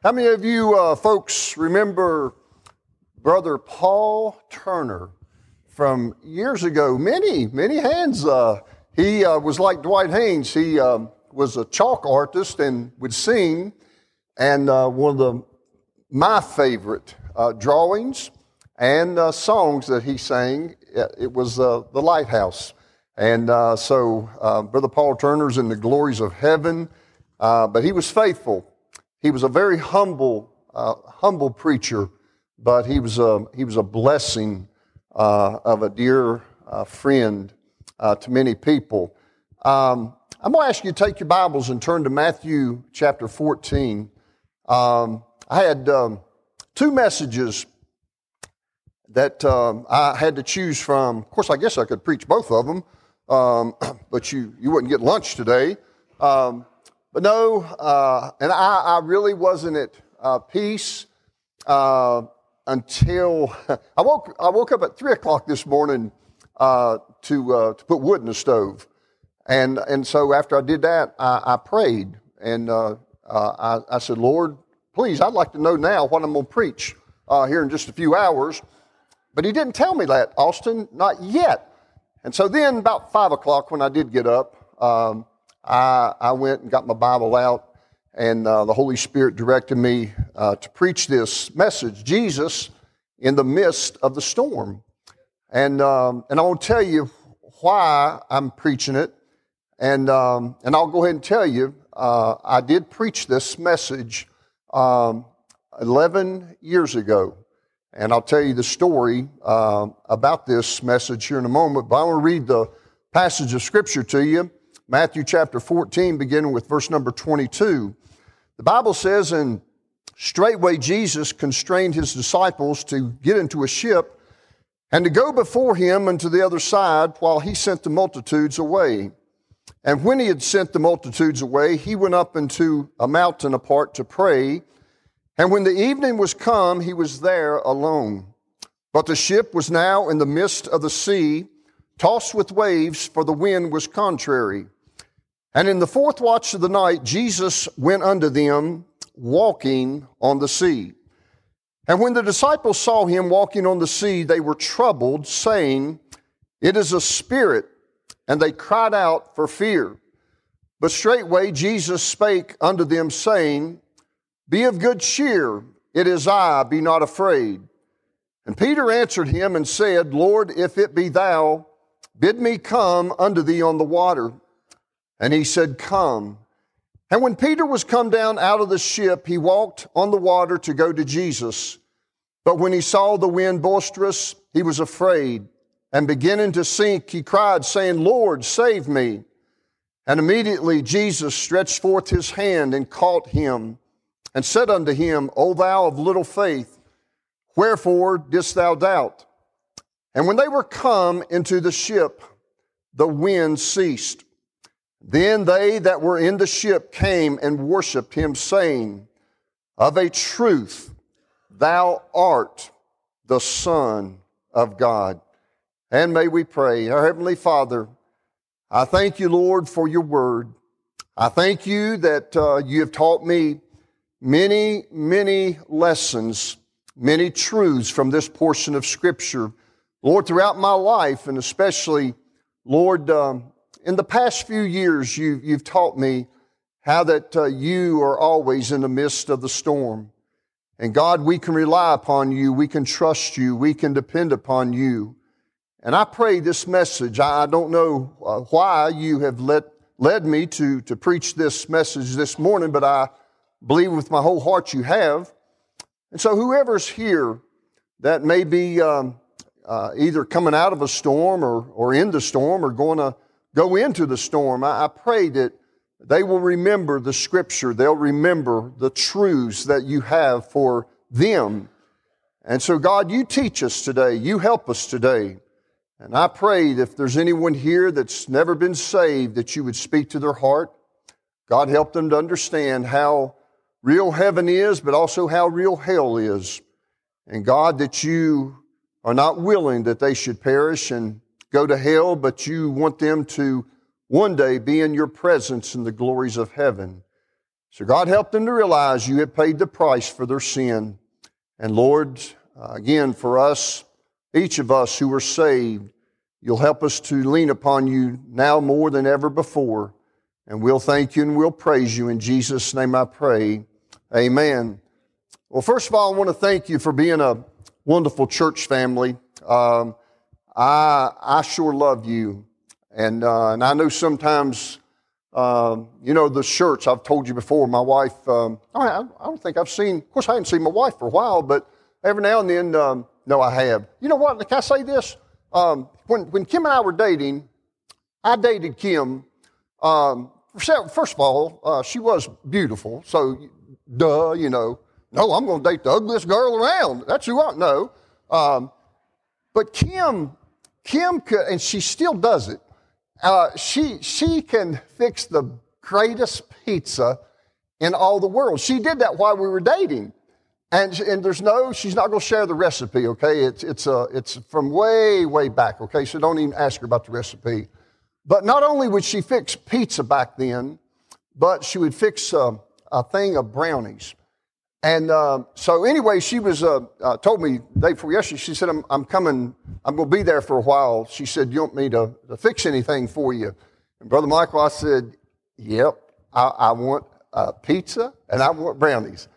How many of you uh, folks remember Brother Paul Turner from years ago? Many, many hands. Uh, he uh, was like Dwight Haynes. He um, was a chalk artist and would sing. And uh, one of the, my favorite uh, drawings and uh, songs that he sang, it was The Lighthouse. And so Brother Paul Turner's in the glories of heaven, but he was faithful he was a very humble, uh, humble preacher, but he was a, he was a blessing uh, of a dear uh, friend uh, to many people. Um, I'm going to ask you to take your Bibles and turn to Matthew chapter 14. Um, I had um, two messages that um, I had to choose from. Of course, I guess I could preach both of them, um, but you, you wouldn't get lunch today. Um, but no, uh, and I, I, really wasn't at uh, peace uh, until I woke. I woke up at three o'clock this morning uh, to uh, to put wood in the stove, and and so after I did that, I, I prayed and uh, I, I, said, Lord, please, I'd like to know now what I'm going to preach here in just a few hours. But He didn't tell me that, Austin, not yet. And so then, about five o'clock, when I did get up. Um, I, I went and got my Bible out, and uh, the Holy Spirit directed me uh, to preach this message Jesus in the midst of the storm. And, um, and I to tell you why I'm preaching it. And, um, and I'll go ahead and tell you, uh, I did preach this message um, 11 years ago. And I'll tell you the story uh, about this message here in a moment. But I want to read the passage of Scripture to you. Matthew chapter 14, beginning with verse number 22. The Bible says, And straightway Jesus constrained his disciples to get into a ship and to go before him unto the other side while he sent the multitudes away. And when he had sent the multitudes away, he went up into a mountain apart to pray. And when the evening was come, he was there alone. But the ship was now in the midst of the sea, tossed with waves, for the wind was contrary. And in the fourth watch of the night, Jesus went unto them walking on the sea. And when the disciples saw him walking on the sea, they were troubled, saying, It is a spirit. And they cried out for fear. But straightway Jesus spake unto them, saying, Be of good cheer, it is I, be not afraid. And Peter answered him and said, Lord, if it be thou, bid me come unto thee on the water. And he said, Come. And when Peter was come down out of the ship, he walked on the water to go to Jesus. But when he saw the wind boisterous, he was afraid. And beginning to sink, he cried, saying, Lord, save me. And immediately Jesus stretched forth his hand and caught him and said unto him, O thou of little faith, wherefore didst thou doubt? And when they were come into the ship, the wind ceased. Then they that were in the ship came and worshiped him, saying, Of a truth, thou art the Son of God. And may we pray, our Heavenly Father, I thank you, Lord, for your word. I thank you that uh, you have taught me many, many lessons, many truths from this portion of Scripture. Lord, throughout my life, and especially, Lord, um, in the past few years, you, you've taught me how that uh, you are always in the midst of the storm. And God, we can rely upon you. We can trust you. We can depend upon you. And I pray this message, I don't know uh, why you have led, led me to, to preach this message this morning, but I believe with my whole heart you have. And so whoever's here that may be um, uh, either coming out of a storm or, or in the storm or going to go into the storm, I, I pray that they will remember the scripture. They'll remember the truths that you have for them. And so, God, you teach us today. You help us today. And I pray that if there's anyone here that's never been saved, that you would speak to their heart. God, help them to understand how real heaven is, but also how real hell is. And God, that you are not willing that they should perish and go to hell, but you want them to one day be in your presence in the glories of heaven. So God helped them to realize you had paid the price for their sin. And Lord, uh, again, for us, each of us who are saved, you'll help us to lean upon you now more than ever before. And we'll thank you and we'll praise you. In Jesus' name I pray. Amen. Well, first of all, I want to thank you for being a wonderful church family. Um, I, I sure love you. And, uh, and I know sometimes, um, you know, the shirts, I've told you before, my wife, um, I, I, don't think I've seen, of course, I haven't seen my wife for a while, but every now and then, um, no, I have. You know what? Can I say this? Um, when, when Kim and I were dating, I dated Kim. Um, first of all, uh, she was beautiful, so duh, you know. No, I'm going to date the ugliest girl around. That's who I know. Um, but Kim, Kim could, and she still does it. Uh, she she can fix the greatest pizza in all the world. She did that while we were dating. And, and there's no, she's not going to share the recipe, okay? It's, it's, a, it's from way, way back, okay? So don't even ask her about the recipe. But not only would she fix pizza back then, but she would fix uh, a thing of brownies. And uh, so anyway, she was uh, uh, told me day before yesterday. She said, "I'm, I'm coming. I'm going to be there for a while." She said, "You want me to, to fix anything for you?" And brother Michael, I said, "Yep. I, I want pizza and I want brownies."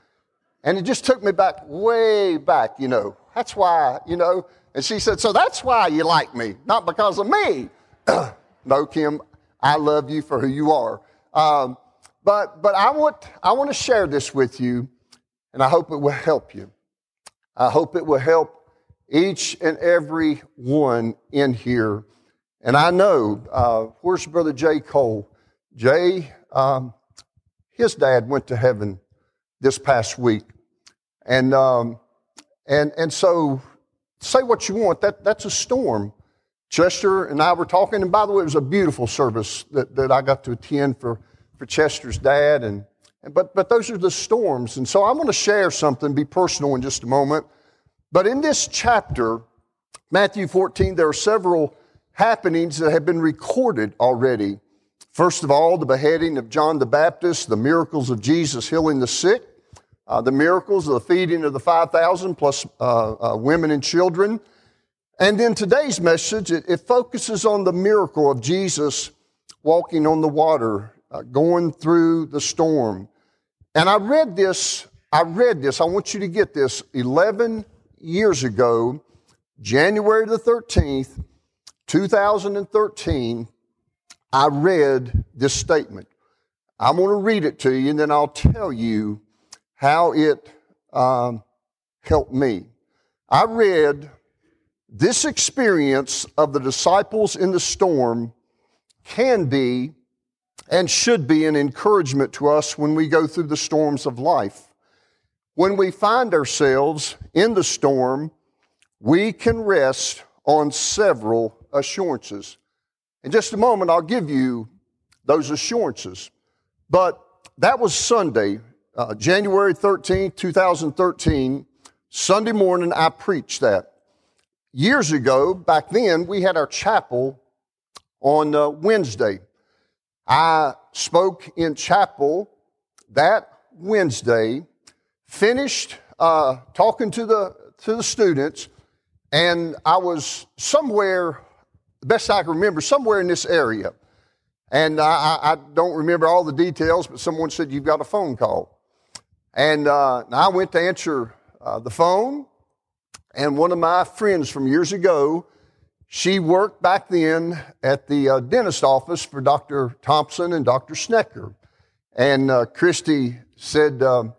And it just took me back, way back, you know. That's why, you know. And she said, So that's why you like me, not because of me. no, Kim, I love you for who you are. Um, but but I want, I want to share this with you, and I hope it will help you. I hope it will help each and every one in here. And I know, uh, where's Brother Jay Cole? Jay, um, his dad went to heaven this past week. And, um, and, and so, say what you want, that, that's a storm. Chester and I were talking, and by the way, it was a beautiful service that, that I got to attend for, for Chester's dad. And, but, but those are the storms. And so I'm going to share something, be personal in just a moment. But in this chapter, Matthew 14, there are several happenings that have been recorded already. First of all, the beheading of John the Baptist, the miracles of Jesus healing the sick, uh, the miracles of the feeding of the 5,000 plus uh, uh, women and children. And then today's message, it, it, focuses on the miracle of Jesus walking on the water, uh, going through the storm. And I read this, I read this, I want you to get this 11 years ago, January the 13th, 2013, I read this statement. I'm going to read it to you and then I'll tell you how it um, helped me. I read this experience of the disciples in the storm can be and should be an encouragement to us when we go through the storms of life. When we find ourselves in the storm, we can rest on several assurances. In just a moment, I'll give you those assurances. But that was Sunday uh, January 13th, 2013, Sunday morning, I preached that. Years ago, back then, we had our chapel on uh, Wednesday. I spoke in chapel that Wednesday, finished uh, talking to the, to the students, and I was somewhere, the best I can remember, somewhere in this area. And I, I, don't remember all the details, but someone said, You've got a phone call. And uh, I went to answer uh, the phone, and one of my friends from years ago, she worked back then at the uh, dentist office for Dr. Thompson and Dr. Snecker. And uh, Christy said, um,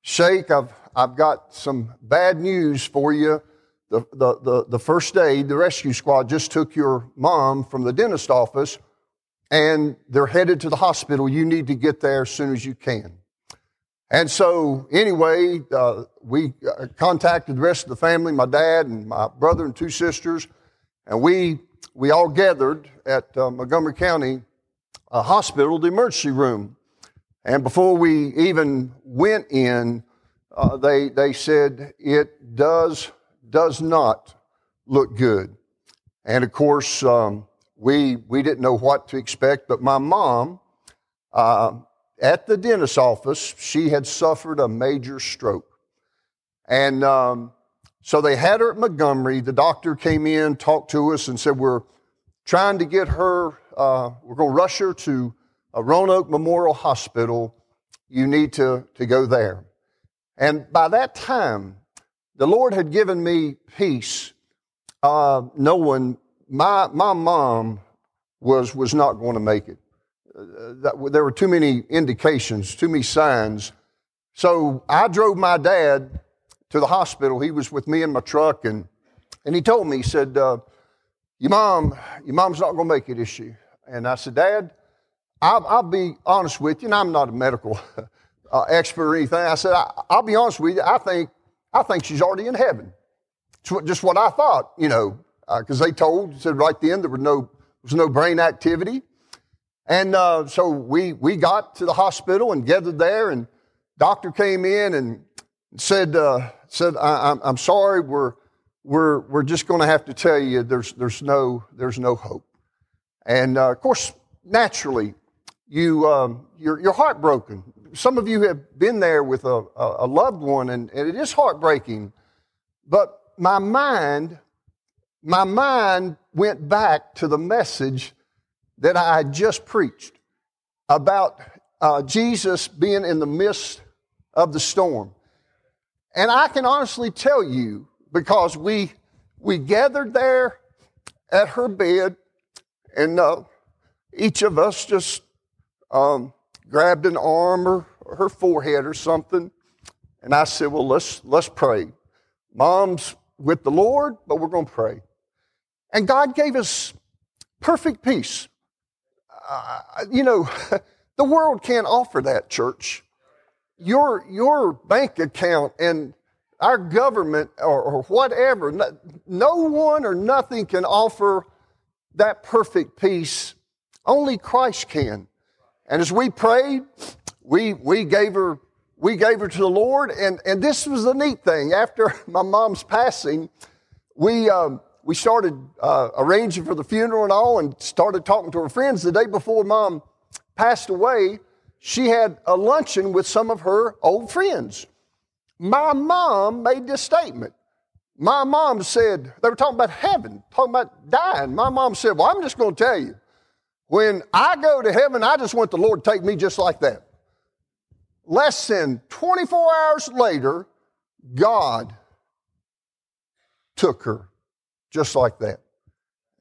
Shake, I've, I've got some bad news for you. The, the, the, the first aid, the rescue squad just took your mom from the dentist office and they're headed to the hospital. You need to get there as soon as you can. And so, anyway, uh, we uh, contacted the rest of the family, my dad and my brother and two sisters, and we, we all gathered at uh, Montgomery County Hospital, the emergency room. And before we even went in, uh, they, they said, it does, does not look good. And of course, um, we, we didn't know what to expect, but my mom, uh, at the dentist's office, she had suffered a major stroke. And um, so they had her at Montgomery. The doctor came in, talked to us, and said, We're trying to get her, uh, we're going to rush her to Roanoke Memorial Hospital. You need to, to go there. And by that time, the Lord had given me peace, uh, knowing my, my mom was, was not going to make it. Uh, that, there were too many indications, too many signs. So I drove my dad to the hospital. He was with me in my truck, and, and he told me, he said, uh, your mom, your mom's not going to make it, is she? And I said, Dad, I'll, I'll be honest with you, and I'm not a medical uh, expert or anything. I said, I, will be honest with you. I think, I think she's already in heaven. It's what, just what I thought, you know, because uh, they told, said right then there was no, was no brain activity. And uh, so we, we got to the hospital and gathered there, and doctor came in and said, uh, said I, am sorry, we're, we're, we're just going to have to tell you there's, there's, no, there's no hope. And uh, of course, naturally, you, um, you're, you're heartbroken. Some of you have been there with a, a loved one, and, and it is heartbreaking. But my mind, my mind went back to the message that I had just preached about uh, Jesus being in the midst of the storm. And I can honestly tell you, because we, we gathered there at her bed, and uh, each of us just um, grabbed an arm or, her forehead or something. And I said, Well, let's, let's pray. Mom's with the Lord, but we're going to pray. And God gave us perfect peace. Uh, you know, the world can't offer that, church your, your bank account and our government or, or whatever, no, no one or nothing can offer that perfect peace. Only Christ can. And as we prayed, we, we gave her we gave her to the Lord, and, and this was the neat thing. After my mom's passing, we, um, we started uh, arranging for the funeral and all, and started talking to her friends. The day before mom passed away, she had a luncheon with some of her old friends. My mom made this statement. My mom said, they were talking about heaven, talking about dying. My mom said, Well, I'm just going to tell you, when I go to heaven, I just want the Lord to take me just like that. Less than 24 hours later, God took her just like that.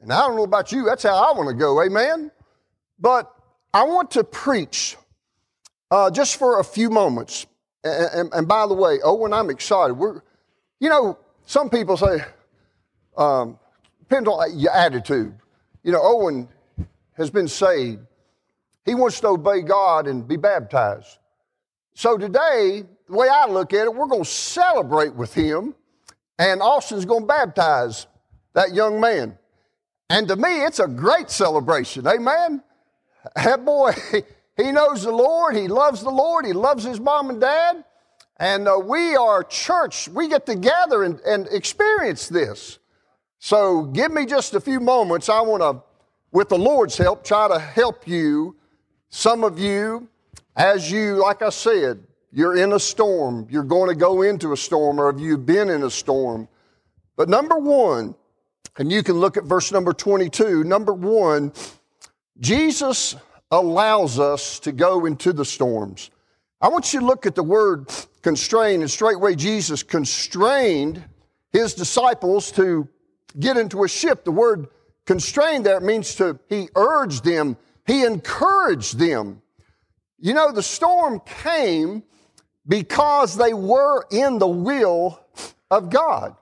And I don't know about you, that's how I want to go, amen? But I want to preach uh, just for a few moments. And, and, and, by the way, Owen, I'm excited. We're, you know, some people say, um, depends on your attitude. You know, Owen has been saved. He wants to obey God and be baptized. So today, the way I look at it, we're going to celebrate with him, and Austin's going to baptize that young man. And to me, it's a great celebration. Amen. That boy, he knows the Lord. He loves the Lord. He loves his mom and dad. And uh, we are church. We get together and, and experience this. So give me just a few moments. I want to, with the Lord's help, try to help you. Some of you, as you, like I said, you're in a storm. You're going to go into a storm, or have you been in a storm? But number one, and you can look at verse number 22. Number one, Jesus allows us to go into the storms. I want you to look at the word constrain, and straightway Jesus constrained his disciples to get into a ship. The word constrain there means to, he urged them, he encouraged them. You know, the storm came because they were in the will of God.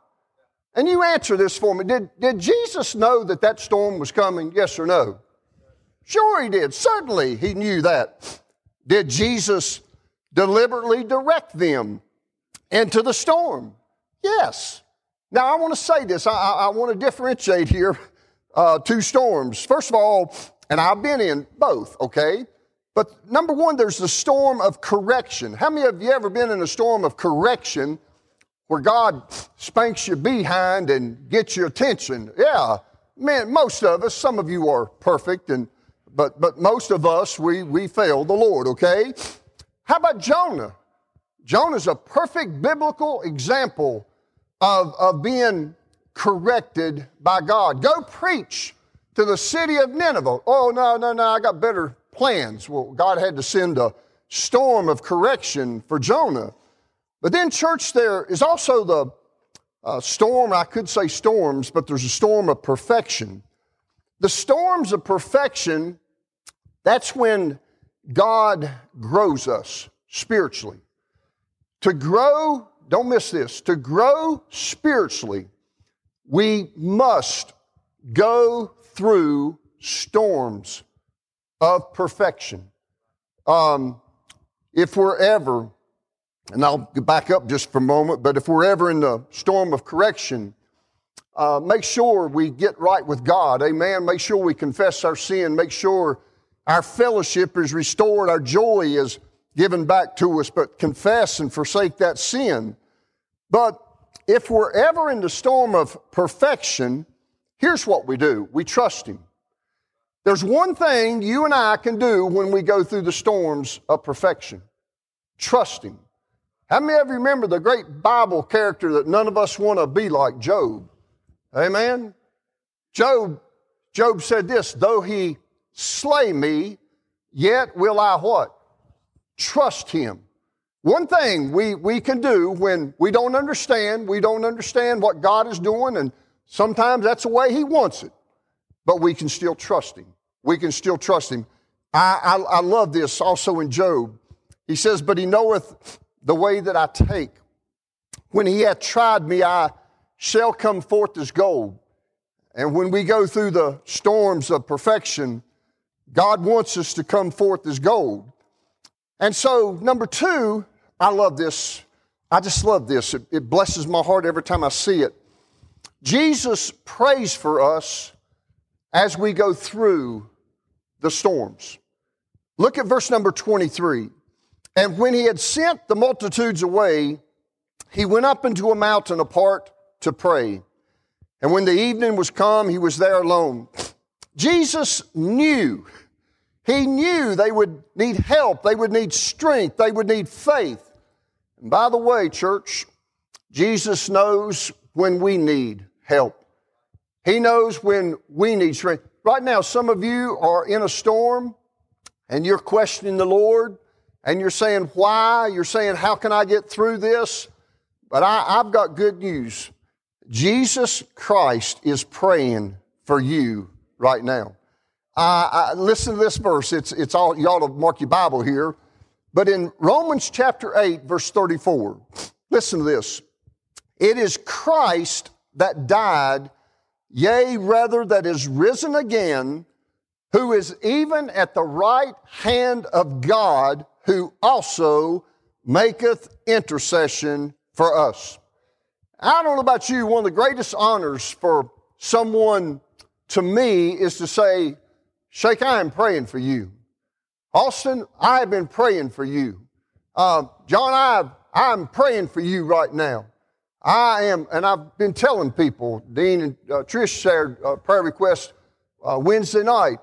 And you answer this for me. Did, did Jesus know that that storm was coming? Yes or no? Sure, he did. Certainly, he knew that. Did Jesus deliberately direct them into the storm? Yes. Now, I want to say this. I, I want to differentiate here uh, two storms. First of all, and I've been in both, okay? But number one, there's the storm of correction. How many of you ever been in a storm of correction where God spanks you behind and gets your attention? Yeah, man, most of us, some of you are perfect and but, but most of us, we, we fail the Lord, okay? How about Jonah? Jonah's a perfect biblical example of, of being corrected by God. Go preach to the city of Nineveh. Oh, no, no, no, I got better plans. Well, God had to send a storm of correction for Jonah. But then, church, there is also the uh, storm, I could say storms, but there's a storm of perfection. The storms of perfection, that's when God grows us spiritually. To grow, don't miss this, to grow spiritually, we must go through storms of perfection. Um, if we're ever, and I'll back up just for a moment, but if we're ever in the storm of correction, uh, make sure we get right with God. Amen. Make sure we confess our sin. Make sure our fellowship is restored. Our joy is given back to us, but confess and forsake that sin. But if we're ever in the storm of perfection, here's what we do we trust Him. There's one thing you and I can do when we go through the storms of perfection trust Him. How many of you remember the great Bible character that none of us want to be like Job? Amen. Job, Job said this, though he slay me, yet will I what? Trust him. One thing we, we can do when we don't understand, we don't understand what God is doing, and sometimes that's the way he wants it, but we can still trust him. We can still trust him. I, I, I love this also in Job. He says, But he knoweth the way that I take. When he hath tried me, I shall come forth as gold. And when we go through the storms of perfection, God wants us to come forth as gold. And so, number two, I love this. I just love this. It, it blesses my heart every time I see it. Jesus prays for us as we go through the storms. Look at verse number 23. And when he had sent the multitudes away, he went up into a mountain apart to pray. And when the evening was come, he was there alone. Jesus knew, he knew they would need help, they would need strength, they would need faith. And by the way, church, Jesus knows when we need help. He knows when we need strength. Right now, some of you are in a storm and you're questioning the Lord and you're saying, Why? You're saying, How can I get through this? But I, have got good news. Jesus Christ is praying for you right now. I, listen to this verse. It's, it's all, you ought to mark your Bible here. But in Romans chapter 8, verse 34, listen to this. It is Christ that died, yea, rather, that is risen again, who is even at the right hand of God, who also maketh intercession for us. I don't know about you, one of the greatest honors for someone to me is to say, Shake, I am praying for you. Austin, I have been praying for you. Uh, John, I, I'm praying for you right now. I am, and I've been telling people, Dean and uh, Trish shared a prayer request uh, Wednesday night,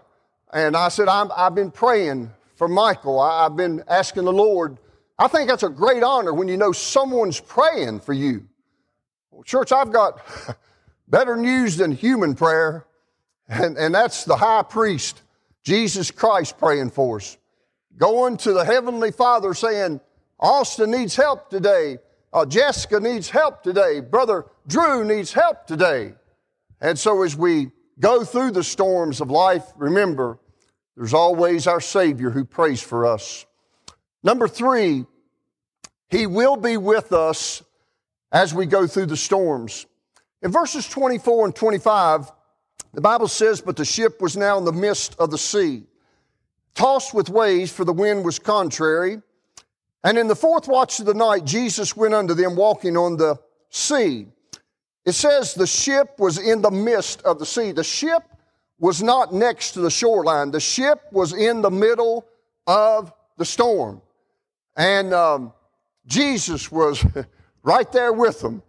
and I said, i have been praying for Michael. I, I've been asking the Lord. I think that's a great honor when you know someone's praying for you. Well, church, I've got better news than human prayer, and, and that's the high priest, Jesus Christ, praying for us. Going to the Heavenly Father saying, Austin needs help today. Uh, Jessica needs help today. Brother Drew needs help today. And so as we go through the storms of life, remember, there's always our Savior who prays for us. Number three, He will be with us as we go through the storms. In verses 24 and 25, the Bible says, But the ship was now in the midst of the sea, tossed with waves, for the wind was contrary. And in the fourth watch of the night, Jesus went unto them walking on the sea. It says the ship was in the midst of the sea. The ship was not next to the shoreline. The ship was in the middle of the storm. And um, Jesus was right there with them.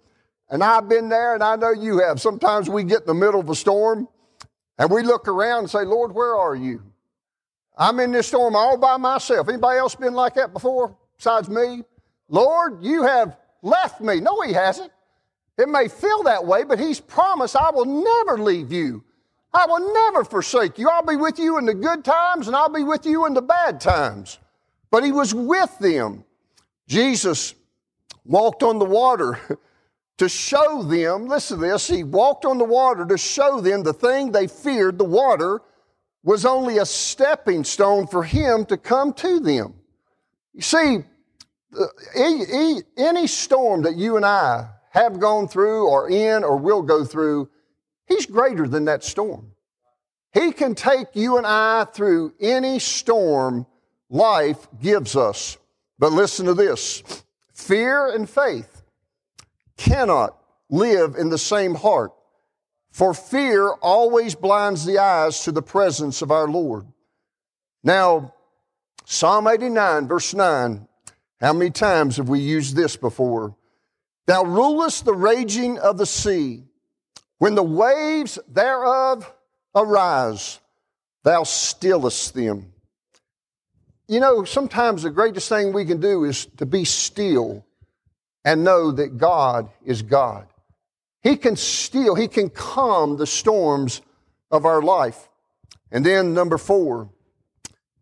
And I've been there, and I know you have. Sometimes we get in the middle of a storm and we look around and say, Lord, where are you? I'm in this storm all by myself. Anybody else been like that before besides me? Lord, you have left me. No, He hasn't. It may feel that way, but He's promised, I will never leave you. I will never forsake you. I'll be with you in the good times and I'll be with you in the bad times. But He was with them. Jesus walked on the water to show them, listen to this, He walked on the water to show them the thing they feared, the water, was only a stepping stone for Him to come to them. You see, uh, any storm that you and I have gone through or in or will go through, He's greater than that storm. He can take you and I through any storm life gives us. But listen to this fear and faith cannot live in the same heart, for fear always blinds the eyes to the presence of our Lord. Now, Psalm 89, verse 9, how many times have we used this before? Thou rulest the raging of the sea. When the waves thereof arise, thou stillest them. You know, sometimes the greatest thing we can do is to be still and know that God is God. He can still, He can calm the storms of our life. And then, number four,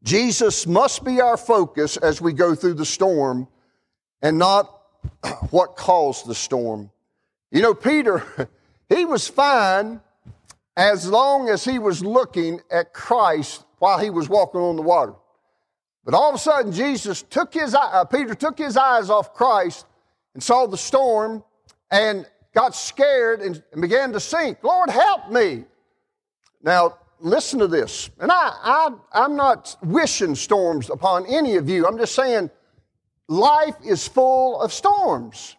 Jesus must be our focus as we go through the storm and not what caused the storm. You know, Peter, he was fine as long as he was looking at Christ while he was walking on the water. But all of a sudden, Jesus took his, uh, Peter took his eyes off Christ and saw the storm and got scared and, and began to sink. Lord, help me. Now, listen to this. And I, I, I'm not wishing storms upon any of you. I'm just saying life is full of storms.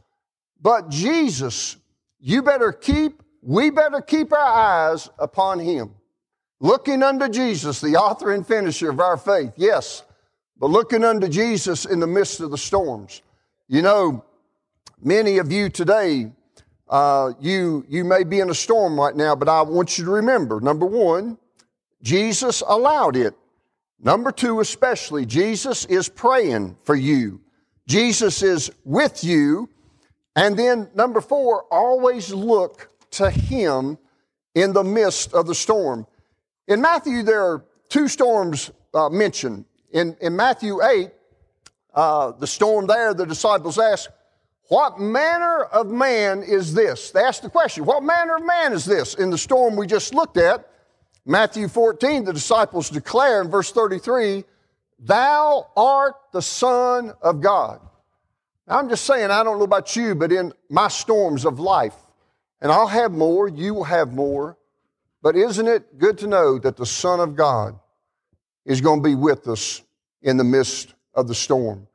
But Jesus, you better keep, we better keep our eyes upon Him. Looking unto Jesus, the author and finisher of our faith. Yes, but looking unto Jesus in the midst of the storms. You know, many of you today, uh, you, you may be in a storm right now, but I want you to remember number one, Jesus allowed it. Number two, especially, Jesus is praying for you. Jesus is with you. And then number four, always look to Him in the midst of the storm. In Matthew, there are two storms uh, mentioned. In, in Matthew 8, uh, the storm there, the disciples ask, What manner of man is this? They ask the question, What manner of man is this? In the storm we just looked at, Matthew 14, the disciples declare in verse 33, Thou art the Son of God. Now, I'm just saying, I don't know about you, but in my storms of life, and I'll have more, you will have more, but isn't it good to know that the Son of God is going to be with us in the midst of the storm.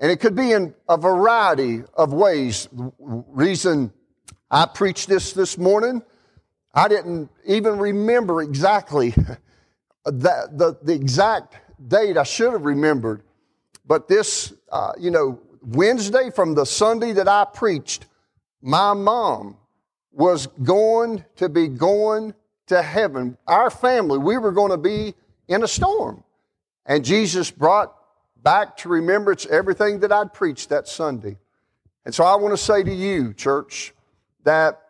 And it could be in a variety of ways. The reason I preached this this morning, I didn't even remember exactly that, the, the exact date I should have remembered. But this, uh, you know, Wednesday from the Sunday that I preached, my mom was going to be going to heaven. Our family, we were going to be in a storm. And Jesus brought back to remembrance everything that I'd preached that Sunday. And so I want to say to you, church, that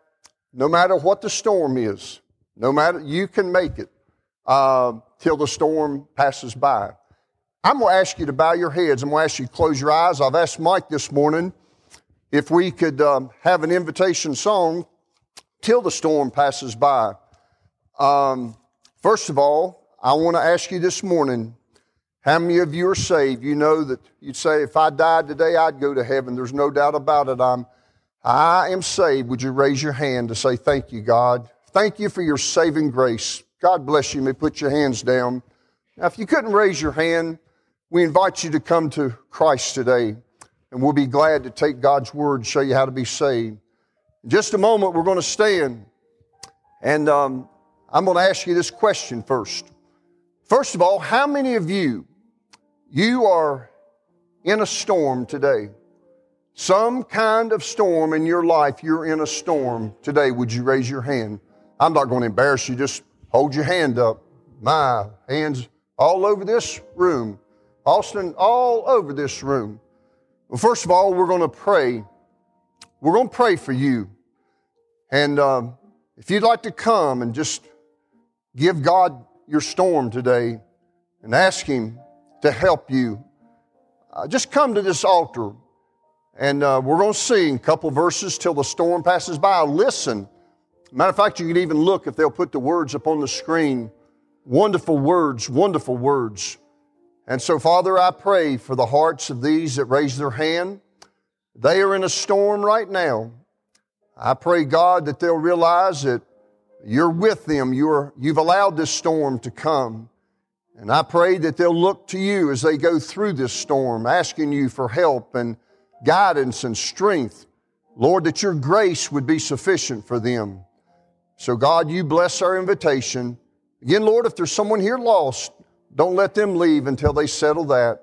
no matter what the storm is, no matter, you can make it uh, till the storm passes by. I'm going to ask you to bow your heads. I'm going to ask you to close your eyes. I've asked Mike this morning if we could um, have an invitation song till the storm passes by. Um, first of all, I want to ask you this morning how many of you are saved? You know that you'd say, if I died today, I'd go to heaven. There's no doubt about it. I'm, I am saved. Would you raise your hand to say, Thank you, God? Thank you for your saving grace. God bless you. you may put your hands down. Now, if you couldn't raise your hand, we invite you to come to Christ today, and we'll be glad to take God's word, and show you how to be saved. In just a moment, we're going to stand, and um, I'm going to ask you this question first. First of all, how many of you, you are in a storm today? Some kind of storm in your life, you're in a storm today. Would you raise your hand? I'm not going to embarrass you, just hold your hand up. My hands all over this room. Austin, all over this room. Well, first of all, we're going to pray. We're going to pray for you. And um, if you'd like to come and just give God your storm today and ask Him to help you, uh, just come to this altar. And uh, we're going to sing a couple verses till the storm passes by. Listen. Matter of fact, you can even look if they'll put the words up on the screen. Wonderful words, wonderful words. And so, Father, I pray for the hearts of these that raise their hand. They are in a storm right now. I pray, God, that they'll realize that you're with them. You're, you've allowed this storm to come. And I pray that they'll look to you as they go through this storm, asking you for help and guidance and strength. Lord, that your grace would be sufficient for them. So, God, you bless our invitation. Again, Lord, if there's someone here lost, don't let them leave until they settle that.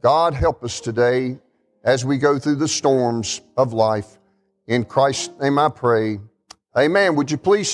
God, help us today as we go through the storms of life. In Christ's name I pray. Amen. Would you please